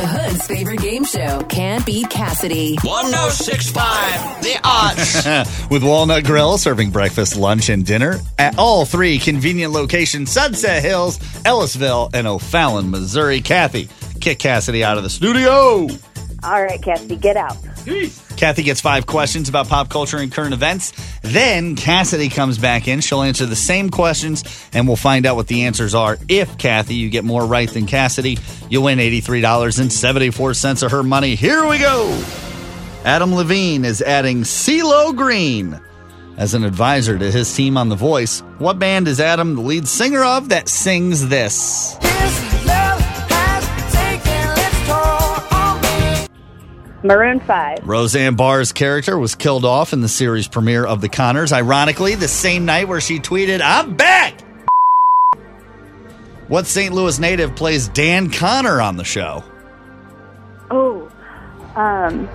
The Hood's favorite game show can't beat Cassidy. 1065 The Arch. With Walnut Grill serving breakfast, lunch, and dinner at all three convenient locations Sunset Hills, Ellisville, and O'Fallon, Missouri. Kathy, kick Cassidy out of the studio. All right, Cassidy, get out. Kathy gets five questions about pop culture and current events. Then Cassidy comes back in. She'll answer the same questions, and we'll find out what the answers are. If, Kathy, you get more right than Cassidy, you'll win $83.74 of her money. Here we go. Adam Levine is adding CeeLo Green as an advisor to his team on The Voice. What band is Adam the lead singer of that sings this? Maroon 5. Roseanne Barr's character was killed off in the series premiere of The Connors, ironically, the same night where she tweeted, I'm back! What St. Louis native plays Dan Connor on the show? Oh, um,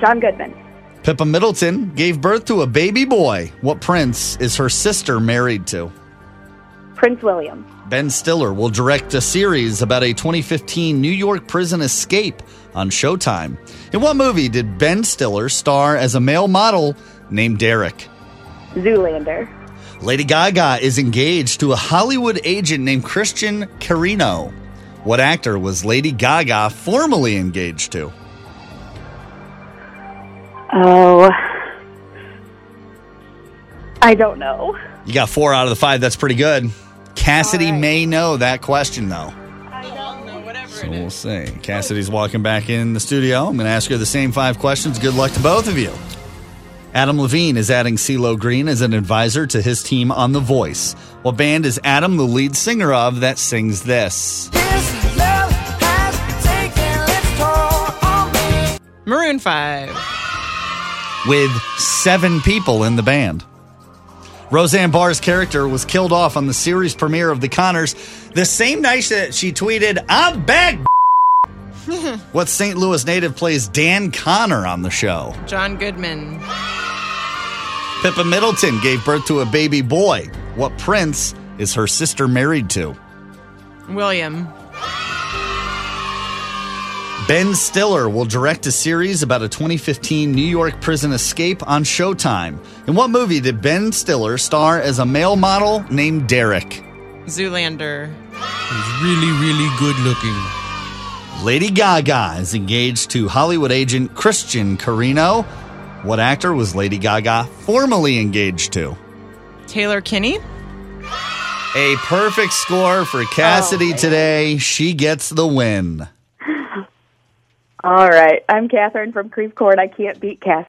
John Goodman. Pippa Middleton gave birth to a baby boy. What prince is her sister married to? Prince William. Ben Stiller will direct a series about a 2015 New York prison escape on Showtime. In what movie did Ben Stiller star as a male model named Derek? Zoolander. Lady Gaga is engaged to a Hollywood agent named Christian Carino. What actor was Lady Gaga formally engaged to? Oh, I don't know. You got four out of the five. That's pretty good. Cassidy All right. may know that question, though. I don't know. Whatever So we'll see. Cassidy's walking back in the studio. I'm going to ask her the same five questions. Good luck to both of you. Adam Levine is adding CeeLo Green as an advisor to his team on The Voice. What band is Adam the lead singer of that sings this? Maroon 5. With seven people in the band. Roseanne Barr's character was killed off on the series premiere of The Connors the same night that she tweeted, I'm back. what St. Louis native plays Dan Connor on the show? John Goodman. Pippa Middleton gave birth to a baby boy. What prince is her sister married to? William. Ben Stiller will direct a series about a 2015 New York prison escape on Showtime. In what movie did Ben Stiller star as a male model named Derek? Zoolander. He's really, really good looking. Lady Gaga is engaged to Hollywood agent Christian Carino. What actor was Lady Gaga formally engaged to? Taylor Kinney. A perfect score for Cassidy oh, man. today. She gets the win. All right. I'm Catherine from Creve Coeur. I can't beat Cassidy.